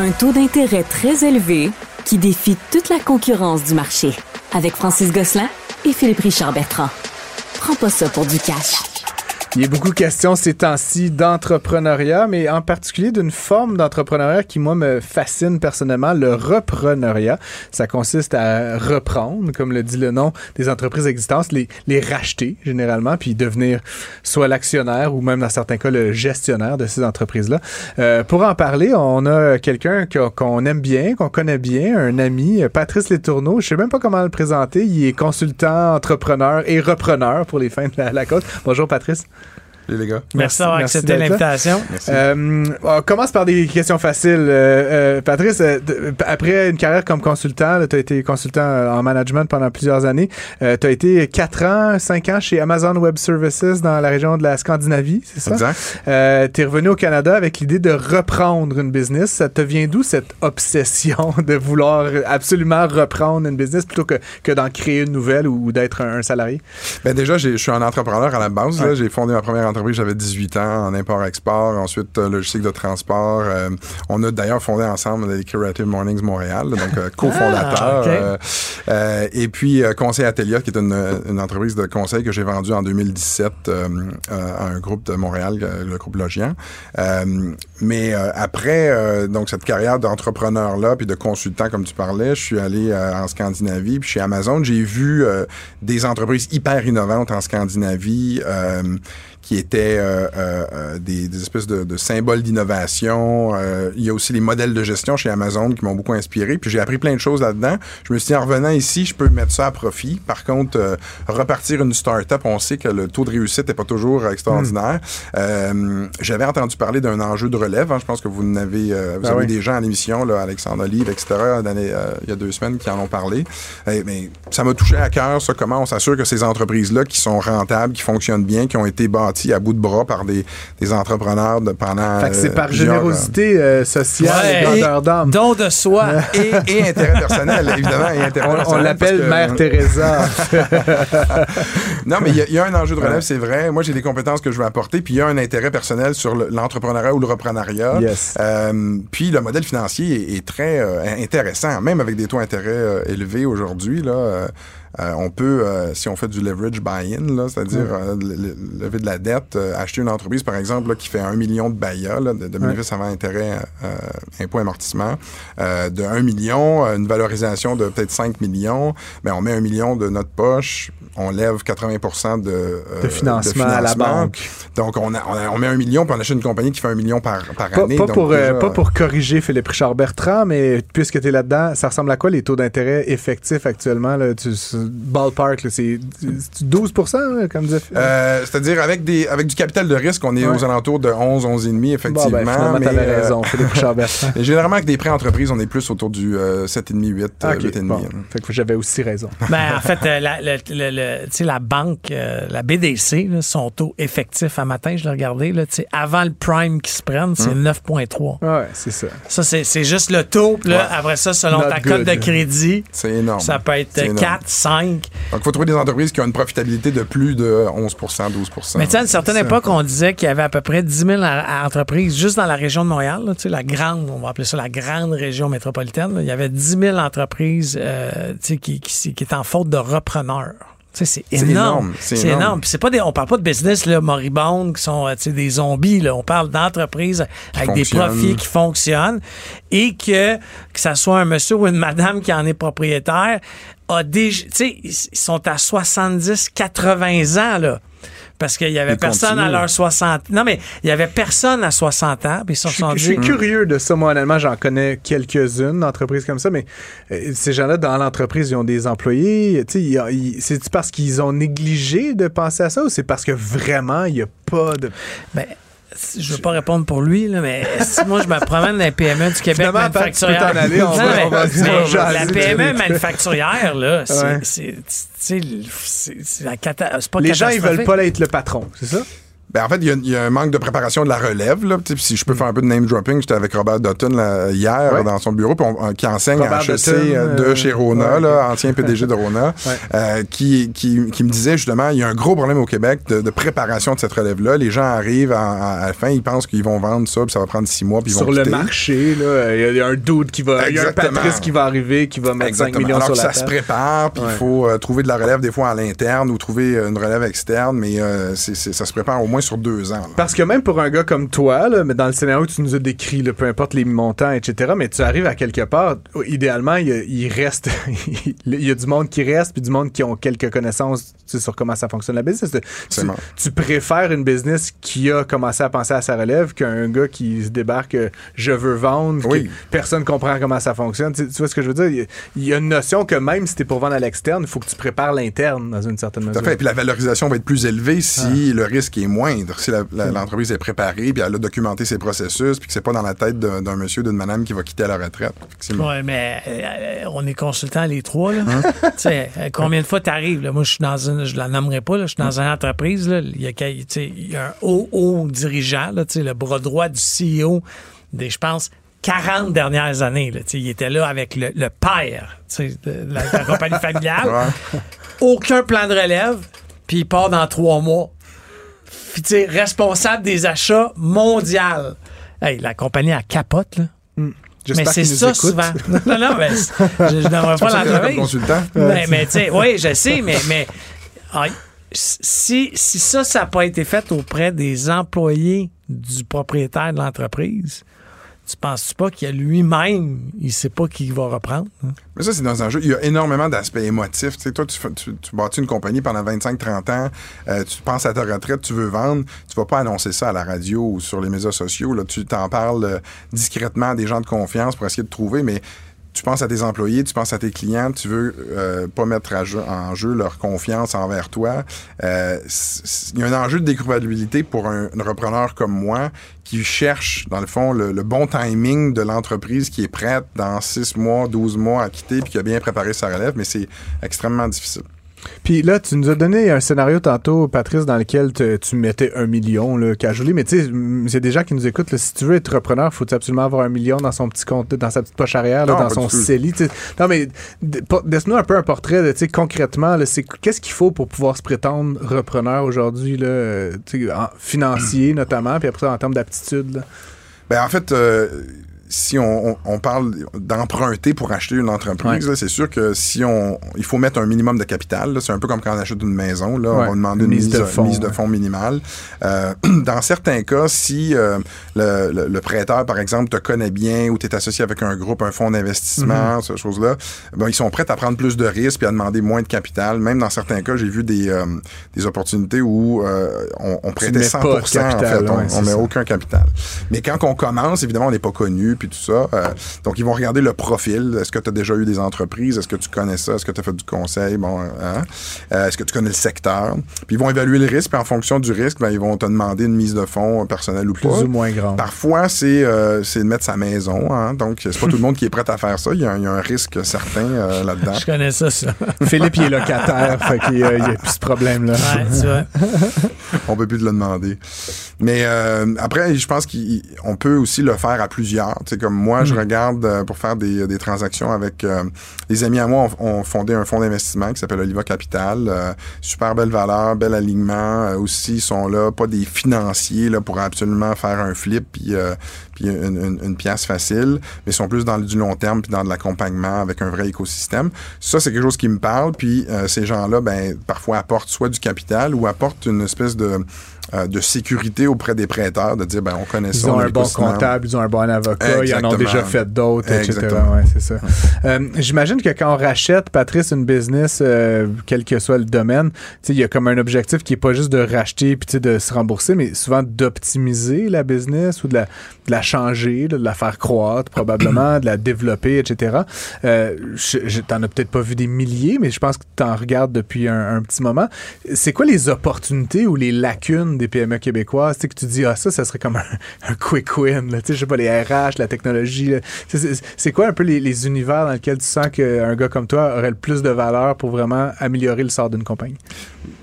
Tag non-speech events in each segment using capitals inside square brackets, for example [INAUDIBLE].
Un taux d'intérêt très élevé qui défie toute la concurrence du marché. Avec Francis Gosselin et Philippe Richard Bertrand. Prends pas ça pour du cash. Il y a beaucoup de questions ces temps-ci d'entrepreneuriat, mais en particulier d'une forme d'entrepreneuriat qui, moi, me fascine personnellement, le repreneuriat. Ça consiste à reprendre, comme le dit le nom, des entreprises existantes, les, les racheter généralement, puis devenir soit l'actionnaire ou même dans certains cas le gestionnaire de ces entreprises-là. Euh, pour en parler, on a quelqu'un qu'on aime bien, qu'on connaît bien, un ami, Patrice Letourneau. Je sais même pas comment le présenter. Il est consultant, entrepreneur et repreneur pour les fins de la, cause. Bonjour Patrice les gars. Merci, d'avoir accepté l'invitation. Euh, on commence par des questions faciles. Euh, euh, Patrice, après une carrière comme consultant, tu as été consultant en management pendant plusieurs années. tu as été 4 ans, 5 ans chez Amazon Web Services dans la région de la Scandinavie, c'est ça? Exact. tu es revenu au Canada avec l'idée de reprendre une business. Ça te vient d'où cette obsession [LAUGHS] de vouloir absolument reprendre une business plutôt que, que d'en créer une nouvelle ou, d'être un, salarié? Ben déjà, je suis un entrepreneur à la base. J'ai fondé ma première entreprise j'avais 18 ans en import-export, ensuite euh, logistique de transport. Euh, on a d'ailleurs fondé ensemble les Curative Mornings Montréal, donc euh, cofondateur. Ah, et puis Conseil Atelier, qui est une, entreprise de conseil que j'ai vendue en 2017 à un groupe de Montréal, le groupe Logian. mais après donc cette carrière d'entrepreneur-là, puis de consultant, comme tu parlais, je suis allé en Scandinavie, puis chez Amazon, j'ai vu des entreprises hyper innovantes en Scandinavie qui étaient euh, euh, euh, des, espèces de, symboles d'innovation. il y a aussi les modèles de gestion chez Amazon qui m'ont beaucoup inspiré. Puis j'ai appris plein de choses là-dedans. Je me suis dit, en revenant ici, je peux mettre ça à profit. Par contre, repartir une start-up, on sait que le taux de réussite n'est pas toujours extraordinaire. Hmm. J'avais entendu parler d'un enjeu de relève. Hein. Je pense que vous vous ah avez des gens à l'émission, là, Alexandre Olive, etc., il y a deux semaines qui en ont parlé. mais ça m'a touché à cœur, ça, comment on s'assure que ces entreprises-là qui sont rentables, qui fonctionnent bien, qui ont été bâties à bout de bras par des, des entrepreneurs de, pendant. Fait que c'est par euh, générosité euh, sociale et grandeur d'âme. Don de soi. [LAUGHS] et, et, intérêt personnel, évidemment. Et intérêt on, on l'appelle Mère Teresa. [LAUGHS] non, mais il y, a un enjeu de relève, c'est vrai. Moi, j'ai des compétences que je veux apporter, puis il y a un intérêt personnel sur l'entrepreneuriat ou le reprenariat. Yes. Euh, puis le modèle financier est, très intéressant, même avec des taux d'intérêt élevés aujourd'hui. là euh, on peut, euh, si on fait du leverage buy-in, c'est-à-dire euh, lever de la dette, acheter une entreprise, par exemple, qui fait un million de BAIA, de, bénéfices avant intérêt, impôt, amortissement, de 1 million, une valorisation de peut-être 5 millions, mais on met un million de notre poche, on lève 80 de, de, financement à la banque. Donc, on, on, met un million, puis on achète une compagnie qui fait un million par, par année. Pas, pour, pas pour corriger Philippe Richard Bertrand, mais puisque tu es là-dedans, ça ressemble à quoi les taux d'intérêt effectifs actuellement? Là, tu, ballpark, c'est 12 comme disait euh, C'est-à-dire, avec, des, avec du capital de risque, on est aux alentours de 11, 11,5, effectivement. Bon, ben, mais euh, raison, Philippe [LAUGHS] Généralement, avec des prêts entreprises, on est plus autour du 7,5, 8, 8,5. Fait que j'avais aussi raison. [LAUGHS] Ben, en fait, euh, la, la banque, la BDC, son taux effectif à matin, je l'ai regardé, là, avant le prime qui se prenne, c'est 9,3. Hum. Ouais, c'est ça. Ça, c'est juste le taux. Là, Après ça, selon ta cote de crédit, c'est énorme. ça peut être 4, 5. Donc, il faut trouver des entreprises qui ont une profitabilité de plus de 11% 12% Mais tu sais, à une certaine époque, on disait qu'il y avait à peu près 10 000 entreprises juste dans la région de Montréal, tu sais, la grande, on va appeler ça la grande région métropolitaine. Il y avait 10 000 entreprises euh, qui, qui, qui, étaient en faute de repreneurs. C'est énorme. C'est énorme. C'est pas des, on parle pas de business là, moribondes qui sont euh, des zombies. Là. On parle d'entreprises avec des profits qui fonctionnent et que, que ça soit un monsieur ou une madame qui en est propriétaire, a déjà, ils sont à 70, 80 ans, là. Parce qu'il y avait personne à leur 60 Non, mais il y avait personne à 60 ans. Puis je, je, suis curieux de ça. Moi, honnêtement, j'en connais quelques-unes d'entreprises comme ça, mais euh, ces gens-là, dans l'entreprise, ils ont des employés. C'est parce qu'ils ont négligé de penser à ça ou c'est parce que vraiment, il n'y a pas de. Ben, je veux pas répondre pour lui, là, mais si moi je me promène dans la PME du Québec manufacturière. Aller, on va, on va, la PME manufacturière, là, c'est la cata... Les gens, ils veulent pas être le patron, c'est ça? Ben, en fait, il y, a- il y a un manque de préparation de la relève. Là. Si je peux faire un peu de name dropping, j'étais avec Robert Dutton là, hier Ouais. dans son bureau, on- euh, qui enseigne Robert à HEC Dutton, euh, de euh, chez Rona, ouais, là, ancien PDG de Rona, [LAUGHS] Ouais. euh, qui, qui, qui me disait justement, il y a un gros problème au Québec de, de préparation de cette relève-là. Les gens arrivent à, à- à la fin, ils pensent qu'ils vont vendre ça, puis ça va prendre six mois, puis ils Sur vont le quitter. marché, là, il y a- il y, a un dude qui va. Il y a un. Patrice qui va arriver, qui va mettre 5 Exactement. millions Alors sur que la ça se prépare, puis il faut euh, trouver de la relève des fois à l'interne ou trouver une relève externe, mais euh, ça se prépare au moins sur deux ans. là. Parce que même pour un gars comme toi, là, mais dans le scénario que tu nous as décrit, là, peu importe les montants, etc., mais tu arrives à quelque part, idéalement, il, y a- il reste, [LAUGHS] il y a du monde qui reste, puis du monde qui ont quelques connaissances tu sais, sur comment ça fonctionne la business. Tu, préfères une business qui a commencé à penser à sa relève qu'un gars qui se débarque, euh, je veux vendre, Oui. personne comprend comment ça fonctionne. Tu, tu vois ce que je veux dire? Il y a- une notion que même si tu es pour vendre à l'externe, il faut que tu prépares l'interne dans une certaine Tout mesure. à fait. Puis la valorisation va être plus élevée Ah. si le risque est Si la- l'entreprise est préparée, puis elle a documenté ses processus, puis que c'est pas dans la tête d'un monsieur, d'une madame qui va quitter à la retraite. Oui, mais euh, on est consultants les trois. Là. Hein? [LAUGHS] euh, combien de fois tu arrives? Moi, je suis dans une, je la nommerai pas, là, je suis dans une entreprise. Il, y a, y un haut, haut dirigeant, là, le bras droit du CEO des, je pense, 40 dernières années. Là, il était là avec le, le père de la, de la compagnie familiale. [LAUGHS] Aucun plan de relève, puis il part dans trois mois. Puis, tu sais, responsable des achats mondial. Hey, la compagnie, elle capote, là. Mais J'espère c'est ça écoute. souvent. [LAUGHS] Non, non, mais je ne devrais pas l'entreprise. consultant. Mais, mais tu sais, oui, je sais, mais, mais ah, si, si ça, ça n'a pas été fait auprès des employés du propriétaire de l'entreprise, tu penses pas qu'il y a lui-même, il sait pas qui va reprendre? hein? Mais ça, c'est dans un jeu. Il y a énormément d'aspects émotifs. Tu sais, toi, tu, tu bâtis une compagnie pendant 25-30 ans, euh, tu penses à ta retraite, tu veux vendre, tu vas pas annoncer ça à la radio ou sur les médias sociaux. Là. Tu t'en parles euh, discrètement à des gens de confiance pour essayer de trouver, mais tu penses à tes employés, tu penses à tes clients, tu veux euh, pas mettre en jeu leur confiance envers toi. Euh, Il y a un enjeu de découvrabilité pour un, un repreneur comme moi qui cherche, dans le fond, le, le bon timing de l'entreprise qui est prête dans 6 mois, 12 mois à quitter puis qui a bien préparé sa relève, mais c'est extrêmement difficile. Puis là, tu nous as donné un scénario tantôt, Patrice, dans lequel te- tu mettais un million, là, casually. Mais tu sais, c'est des gens qui nous écoutent. là, si tu veux être repreneur, faut absolument avoir un million dans son petit compte, dans sa petite poche arrière, là, Non, dans son. CELI. Non, mais laisse-nous un peu un portrait, de, tu sais, concrètement. c'est Qu'est-ce qu'il faut pour pouvoir se prétendre repreneur aujourd'hui, financier notamment, puis après ça, en termes d'aptitude? Ben, en fait, euh, si on, on- on parle d'emprunter pour acheter une entreprise, là, c'est sûr que si on, il faut mettre un minimum de capital. là. C'est un peu comme quand on achète une maison. Là, Ouais, on va demander une une mise de fonds, mise de ouais. fonds minimale. Euh, [CLEARS THROAT] dans certains cas, si euh, le, le- le prêteur, par exemple, te connaît bien ou tu es associé avec un groupe, un fonds d'investissement, Mm-hmm. ces choses-là, ben, ils sont prêts à prendre plus de risques puis à demander moins de capital. Même dans certains cas, j'ai vu des, euh, des opportunités où euh, on, on prêtait mets 100 pas de en capital, fait. On, ouais, met ça. aucun capital. Mais quand on commence, évidemment, on n'est pas connu, puis tout ça. euh, donc, ils vont regarder le profil. Est-ce que tu as déjà eu des entreprises? Est-ce que tu connais ça? Est-ce que tu as fait du conseil? Bon, hein? Euh, Est-ce que tu connais le secteur? Puis, ils vont évaluer le risque, puis en fonction du risque, ben, ils vont te demander une mise de fonds personnelle ou Plus pas. ou moins grand. Parfois, c'est euh, c'est de mettre sa maison. Hein? Donc, c'est pas tout le monde qui est prêt à faire ça. Il y a, un- il y a un risque certain euh, là-dedans. Je connais ça, ça. [LAUGHS] Philippe, il est locataire, fait qu'il y a, il y a plus ce problème-là. Ouais, tu vois. On peut plus te le demander. Mais euh, après, je pense qu'on peut aussi le faire à plusieurs. Sais, comme moi, je regarde euh, pour faire des, des transactions avec euh, des amis à moi. On, on fondé un fonds d'investissement qui s'appelle Oliva Capital. Euh, super belle valeur, bel alignement. Euh, aussi, ils sont là, pas des financiers là pour absolument faire un flip puis, euh, puis une, une, une pièce facile, mais ils sont plus dans le- du long terme puis dans de l'accompagnement avec un vrai écosystème. Ça, c'est quelque chose qui me parle. Puis euh, ces gens-là, ben parfois apportent soit du capital ou apportent une espèce de euh, de sécurité auprès des prêteurs, de dire, ben, on connaît Ils ça. ont on a un bon comptable, ils ont un bon avocat, ils en ont déjà fait d'autres, etc. Ouais, c'est ça. Euh, J'imagine que quand on rachète, Patrice, une business, euh, quel que soit le domaine, tu sais, il y a comme un objectif qui est pas juste de racheter puis tu sais, de se rembourser, mais souvent d'optimiser la business ou de la, de la changer, de la faire croître probablement, de la développer, etc. Euh, T'en as peut-être pas vu des milliers, mais je pense que t'en regardes depuis un, un petit moment. C'est quoi les opportunités ou les lacunes des PME québécoises, tu sais, que tu dis, ah, ça, ça serait comme un, quick win, là, tu sais, je sais pas, les RH, la technologie, c'est quoi un peu les, univers dans lesquels tu sens qu'un gars comme toi aurait le plus de valeur pour vraiment améliorer le sort d'une compagnie?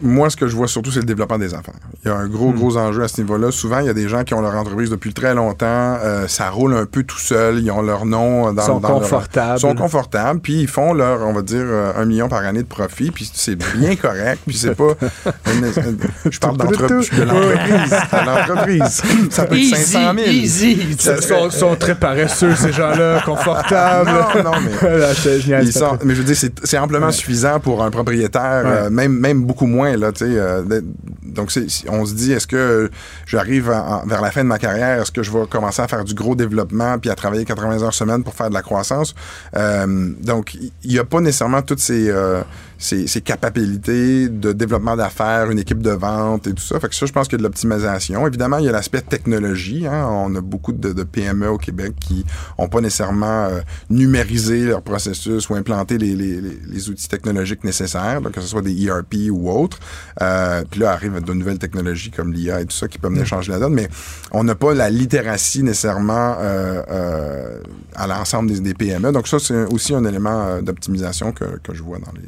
Moi, ce que je vois surtout, c'est le développement des enfants. Il y a un gros, hmm. gros enjeu à ce niveau-là. Souvent, il y a des gens qui ont leur entreprise depuis très longtemps, euh, ça roule un peu tout seul, ils ont leur nom dans, sont dans confortables. Ils sont confortables, puis ils font leur, on va dire, euh, un million par année de profit, puis c'est bien correct, puis c'est pas... [LAUGHS] je parle d'entreprise, [LAUGHS] de l'entreprise. Ça peut être 500 000. Easy. Ils sont, très paresseux, ces gens-là, [LAUGHS] confortables. Non, non, mais... [LAUGHS] ils sont, mais je veux dire, c'est amplement suffisant pour un propriétaire, euh, même, même beaucoup moins, là, tu sais. Euh, donc, on se dit, est-ce que j'arrive vers la fin de ma carrière, est-ce que je vais commencer à faire du gros développement puis à travailler 80 heures semaine pour faire de la croissance? Euh, donc, il n'y a pas nécessairement toutes ces, euh, ses, capacités de développement d'affaires, une équipe de vente et tout ça. Fait que ça, je pense qu'il y a de l'optimisation. Évidemment, il y a l'aspect technologie. Hein. On a beaucoup de, PME au Québec qui n'ont pas nécessairement euh, numérisé leur processus ou implanté les, les, les, outils technologiques nécessaires, donc que ce soit des ERP ou autres. Euh, puis là, arrivent de nouvelles technologies comme l'IA et tout ça qui peuvent venir mm. changer la donne. Mais on n'a pas la littératie nécessairement euh, euh à l'ensemble des, des, PME. Donc ça, c'est aussi un élément euh, d'optimisation que, que je vois dans les...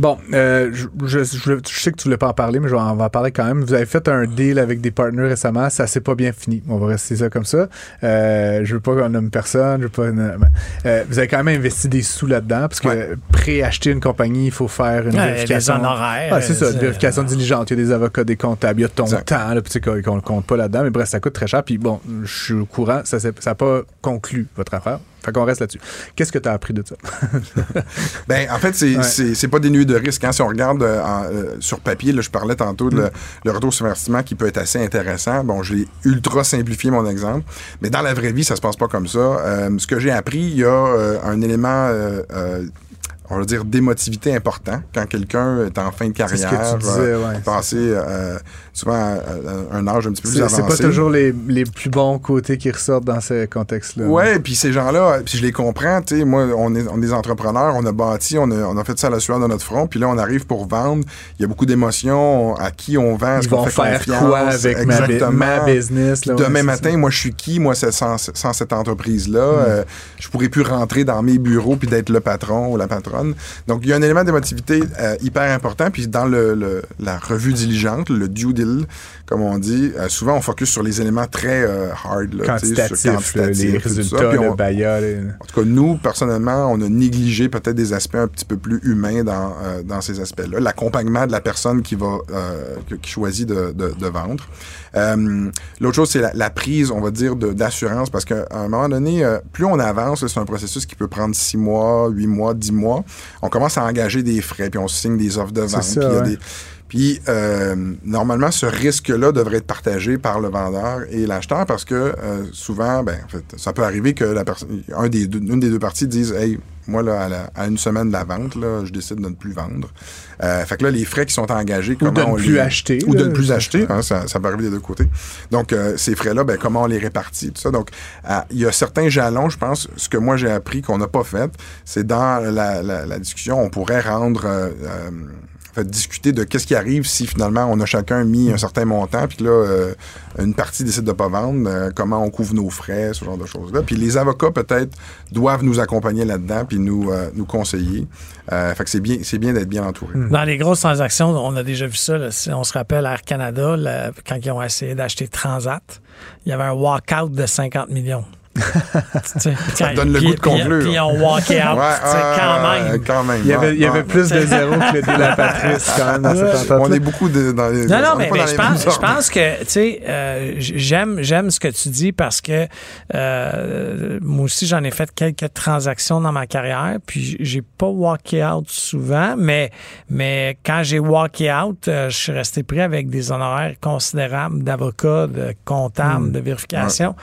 Bon, euh, je, je, sais que tu voulais pas en parler, mais on va en parler quand même. Vous avez fait un deal avec des partenaires récemment, ça s'est pas bien fini. On va rester ça comme ça. Euh, je veux pas qu'on nomme personne, je veux pas. Euh, vous avez quand même investi des sous là-dedans, parce que pré-acheter une compagnie, il faut faire une vérification. Des honoraires. Ah, c'est ça, une vérification diligente. Il y a des avocats, des comptables, il y a ton temps, là, qu'on ne compte pas là-dedans, mais bref, ça coûte très cher. Puis bon, je suis au courant, ça n'a pas conclu votre affaire. Fait qu'on reste là-dessus. Qu'est-ce que tu as appris de ça? [LAUGHS] ben, en fait, c'est pas des nuits de risque. Hein. Si on regarde euh, euh, sur papier, là, je parlais tantôt de mm. le, retour sur investissement qui peut être assez intéressant. Bon, j'ai ultra simplifié mon exemple, mais dans la vraie vie, ça se passe pas comme ça. Euh, ce que j'ai appris, il y a un élément on va dire, d'émotivité important quand quelqu'un est en fin de carrière, ce que tu disais, passer euh, souvent à, un âge un petit peu plus avancé. C'est pas toujours les, les, plus bons côtés qui ressortent dans ces contextes-là. Ouais, puis ces gens-là, puis je les comprends, tu sais, moi, on est, on est des entrepreneurs, on a bâti, on a, on a fait ça à la sueur de notre front, puis là, on arrive pour vendre, il y a beaucoup d'émotions, à qui on vend, est-ce qu'on fait faire quoi avec ma, business? Là, demain matin, ça. moi, je suis qui? Moi, sans, sans, cette entreprise-là. Mm. Euh, je pourrais plus rentrer dans mes bureaux puis d'être le patron ou la patronne donc, il y a un élément d'émotivité euh, hyper important. Puis dans le, la revue diligente, le due comme on dit, euh, souvent on focus sur les éléments très euh, hard. Là, quantitatifs, les résultats, le bailleur. En tout cas, nous, personnellement, on a négligé peut-être des aspects un petit peu plus humains dans, dans ces aspects-là. L'accompagnement de la personne qui va qui choisit de, de, vendre. L'autre chose, c'est la, prise, on va dire, d'assurance, parce qu'à un moment donné, plus on avance, c'est un processus qui peut prendre six mois, huit mois, dix mois on commence à engager des frais, puis on signe des offres de vente. puis, euh, normalement, ce risque-là devrait être partagé par le vendeur et l'acheteur parce que euh, souvent, ben, en fait, ça peut arriver que la personne, un des deux, une des deux parties dise Hey, moi, là, à, une semaine de la vente, là, je décide de ne plus vendre. Euh, fait que là, les frais qui sont engagés, comment ou de ne plus acheter. Ou de ne plus acheter, hein, ça, ça, peut arriver des deux côtés. Donc, euh, ces frais-là, ben, comment on les répartit, tout ça. Donc, euh, il y a certains jalons, je pense, ce que moi j'ai appris qu'on n'a pas fait, c'est dans la, la, la, discussion, on pourrait rendre fait, discuter de qu'est-ce qui arrive si finalement on a chacun mis un certain montant, puis là, euh, une partie décide de ne pas vendre, euh, comment on couvre nos frais, ce genre de choses-là. Puis les avocats, peut-être, doivent nous accompagner là-dedans, puis nous, euh, nous conseiller. fait que c'est bien, c'est bien d'être bien entouré. Hmm. Dans les grosses transactions, on a déjà vu ça. on se rappelle Air Canada, quand ils ont essayé d'acheter Transat, il y avait un walk-out de 50 millions ça donne le goût de conclure. Puis, on walk out, quand, même. Il y avait, il y avait plus de zéro que le à Patrice quand même dans cette On est beaucoup de, dans les. Non, non, mais, je, pense, je pense que, tu sais, euh, j'aime, j'aime ce que tu dis parce que euh, moi aussi, j'en ai fait quelques transactions dans ma carrière, puis j'ai pas walké out souvent, mais, mais quand j'ai walké out, euh, je suis resté pris avec des honoraires considérables d'avocat, de comptable, hmm. de vérification.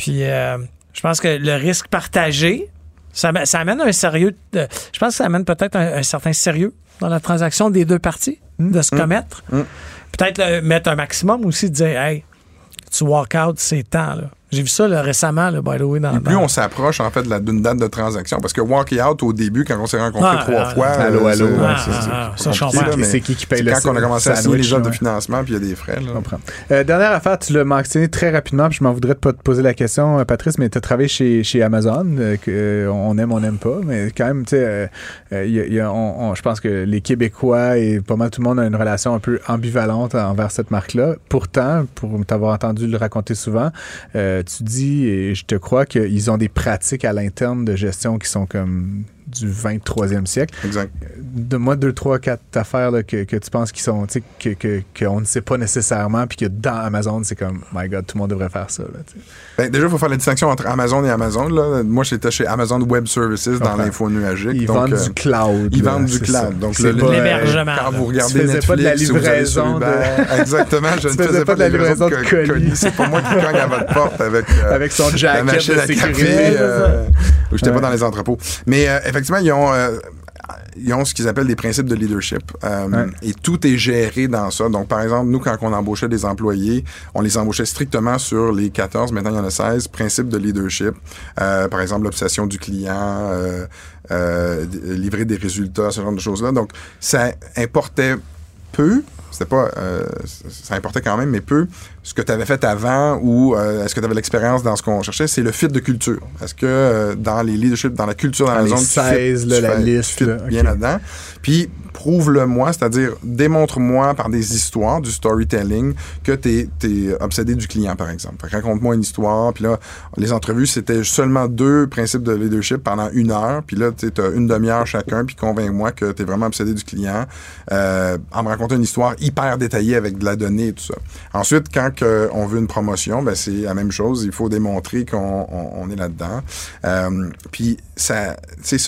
Puis euh, je pense que le risque partagé, ça, amène un sérieux. je pense que ça amène peut-être un, certain sérieux dans la transaction des deux parties, de se mmh. commettre. Mmh. Peut-être mettre un maximum aussi, de dire, hey, tu walk out, c'est temps. Là. J'ai vu ça là, récemment, là, by the way. Dans, Et plus dans- on s'approche, en fait, d'une date de transaction, parce que walk out, au début, quand on s'est rencontrés Ah, trois ah, fois, allô, euh, allô, c'est- ouais, c'est- ah, ah, qui qui paye c'est le quand on a commencé à signer les offres de financement, puis il y a des frais. là. Je comprends. Euh, dernière affaire, tu l'as mentionné très rapidement, puis je m'en voudrais de pas te poser la question, euh, Patrice, mais tu as travaillé chez, chez Amazon, euh, que, on aime, on n'aime pas, mais quand même, tu sais, euh, je pense que les Québécois et pas mal tout le monde a une relation un peu ambivalente envers cette marque-là. Pourtant, pour t'avoir entendu le raconter souvent, euh, tu dis, et je te crois, qu'ils ont des pratiques à l'interne de gestion qui sont comme du 23e siècle. Exact. Donne-moi deux, trois, quatre affaires là, que, que tu penses qui sont, tu sais, que, que, qu'on ne sait pas nécessairement, puis que dans Amazon, c'est comme, my God, tout le monde devrait faire ça. Là, tu. Ben, déjà, il faut faire la distinction entre Amazon et Amazon. Là. Moi, j'étais chez Amazon Web Services dans l'info nuagique. Ils donc, vendent euh, du cloud. Ils là, vendent du cloud. ça. Donc, C'est le- pas, L'hébergement. Quand vous Tu regardez faisais Netflix pas de la livraison de- [LAUGHS] Exactement, je ne faisais faisais pas de la livraison de, colis. colis. C'est pas moi qui cogne à votre [LAUGHS] porte avec, euh, Avec son la jacket machine de sécurité. café. euh, où j'étais pas dans les entrepôts. Mais euh, effectivement, ils ont... euh, ils ont ce qu'ils appellent des principes de leadership euh, Ouais. et tout est géré dans ça. Donc, par exemple, nous, quand on embauchait des employés, on les embauchait strictement sur les 14, maintenant il y en a 16, principes de leadership. Euh, par exemple, l'obsession du client, livrer des résultats, ce genre de choses-là. Donc, ça importait peu, c'était pas, ça importait quand même, mais peu, ce que tu avais fait avant ou euh, est-ce que tu avais l'expérience dans ce qu'on cherchait, c'est le fit de culture. Est-ce que euh, dans les leadership, dans la culture dans Dans la les zone, tu 16, fit- là, tu la fais- liste, tu fit là, bien là-dedans. Puis prouve-le-moi, c'est-à-dire démontre-moi par des histoires, du storytelling, que tu es, obsédé du client, par exemple. Raconte-moi une histoire, puis là, les entrevues, c'était seulement deux principes de leadership pendant une heure, puis là, tu as une demi-heure chacun, puis convainc-moi que tu es vraiment obsédé du client euh, en me racontant une histoire hyper détaillée avec de la donnée et tout ça. Ensuite, quand que on veut une promotion, ben c'est la même chose. Il faut démontrer qu'on on, on est là-dedans. Euh, puis ça,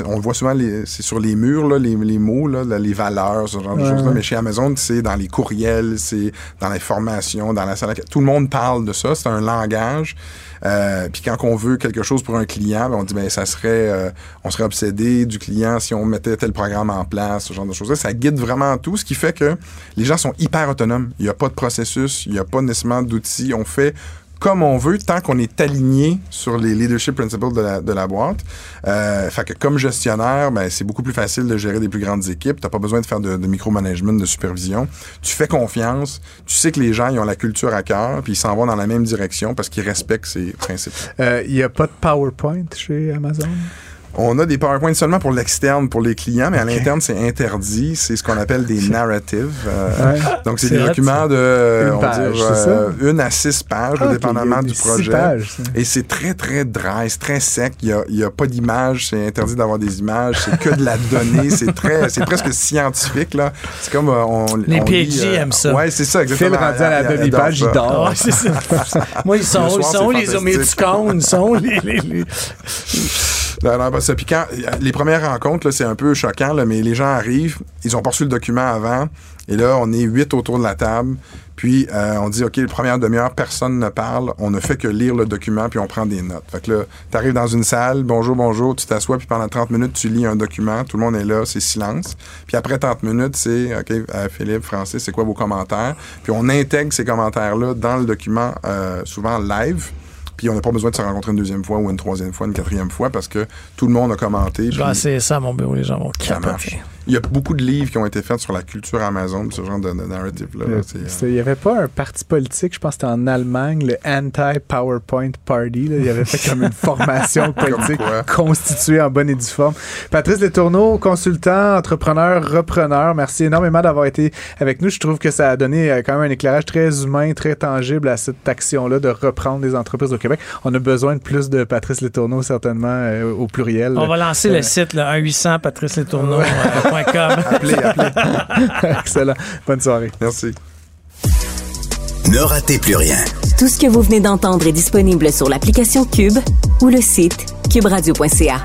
on le voit souvent, c'est sur les murs là, les, les mots, là, les valeurs, ce genre de choses-là. ouais. Mais chez Amazon, c'est dans les courriels, c'est dans les formations, dans la salle. Tout le monde parle de ça. C'est un langage. Euh, puis quand on veut quelque chose pour un client, ben on dit ben ça serait, euh, on serait obsédé du client si on mettait tel programme en place, ce genre de choses-là. Ça guide vraiment tout, ce qui fait que les gens sont hyper autonomes. Il n'y a pas de processus, il n'y a pas nécessairement d'outils. On fait comme on veut tant qu'on est aligné sur les leadership principles de la, boîte. Euh, fait que comme gestionnaire, ben, c'est beaucoup plus facile de gérer des plus grandes équipes. Tu pas besoin de faire de, de micromanagement, de supervision. Tu fais confiance. Tu sais que les gens ils ont la culture à cœur, puis ils s'en vont dans la même direction parce qu'ils respectent ces principes. Euh, Il n'y a pas de PowerPoint chez Amazon? On a des PowerPoints seulement pour l'externe, pour les clients, mais à l'interne, c'est interdit. C'est ce qu'on appelle des narratives. Euh, Ouais. Donc, c'est des documents de Une on va page, dire, c'est euh, une à six pages, Ah, dépendamment du projet. pages. Et c'est très, très dry, c'est très sec. Il n'y a, il y a pas d'image, c'est interdit d'avoir des images, c'est que de la donnée, c'est très, c'est presque scientifique, là. C'est comme, euh, on, Les on PhD lit, euh, aiment ça. Ouais, c'est ça, exactement. Phil rendu à la demi-page, il ça. dort. C'est ça. [LAUGHS] Moi, ils sont, Le ils soir, sont c'est les ils sont les. les- les- [LAUGHS] Non, bah, ça. Puis quand, les premières rencontres, c'est un peu choquant, là, mais les gens arrivent, ils ont pas reçu le document avant, et là, on est huit autour de la table, puis euh, on dit, OK, la première demi-heure, personne ne parle, on ne fait que lire le document, puis on prend des notes. Fait que là, t'arrives dans une salle, bonjour, bonjour, tu t'assois, puis pendant 30 minutes, tu lis un document, tout le monde est là, c'est silence. Puis après 30 minutes, c'est, OK, euh, Philippe, Francis, c'est quoi vos commentaires? Puis on intègre ces commentaires-là dans le document, euh, souvent live. Puis on n'a pas besoin de se rencontrer une deuxième fois ou une troisième fois, une quatrième fois parce que tout le monde a commenté. Je vais puis essayer ça à mon bureau, les gens vont capoter. Il y a beaucoup de livres qui ont été faits sur la culture Amazon, ce genre de, de narrative-là. là, Euh, Il n'y avait pas un parti politique, je pense que c'était en Allemagne, le Anti-PowerPoint Party. là. Il avait fait comme une formation [LAUGHS] politique constituée en bonne et due forme. Patrice Letourneau, consultant, entrepreneur, repreneur, merci énormément d'avoir été avec nous. Je trouve que ça a donné euh, quand même un éclairage très humain, très tangible à cette action-là de reprendre des entreprises au Québec. On a besoin de plus de Patrice Letourneau, certainement, euh, au pluriel. On va lancer Euh, le site, le 1-800 patrice [LAUGHS] [LAUGHS] appelez, appelez. [LAUGHS] Excellent. Bonne soirée. Merci. Ne ratez plus rien. Tout ce que vous venez d'entendre est disponible sur l'application Cube ou le site cuberadio.ca.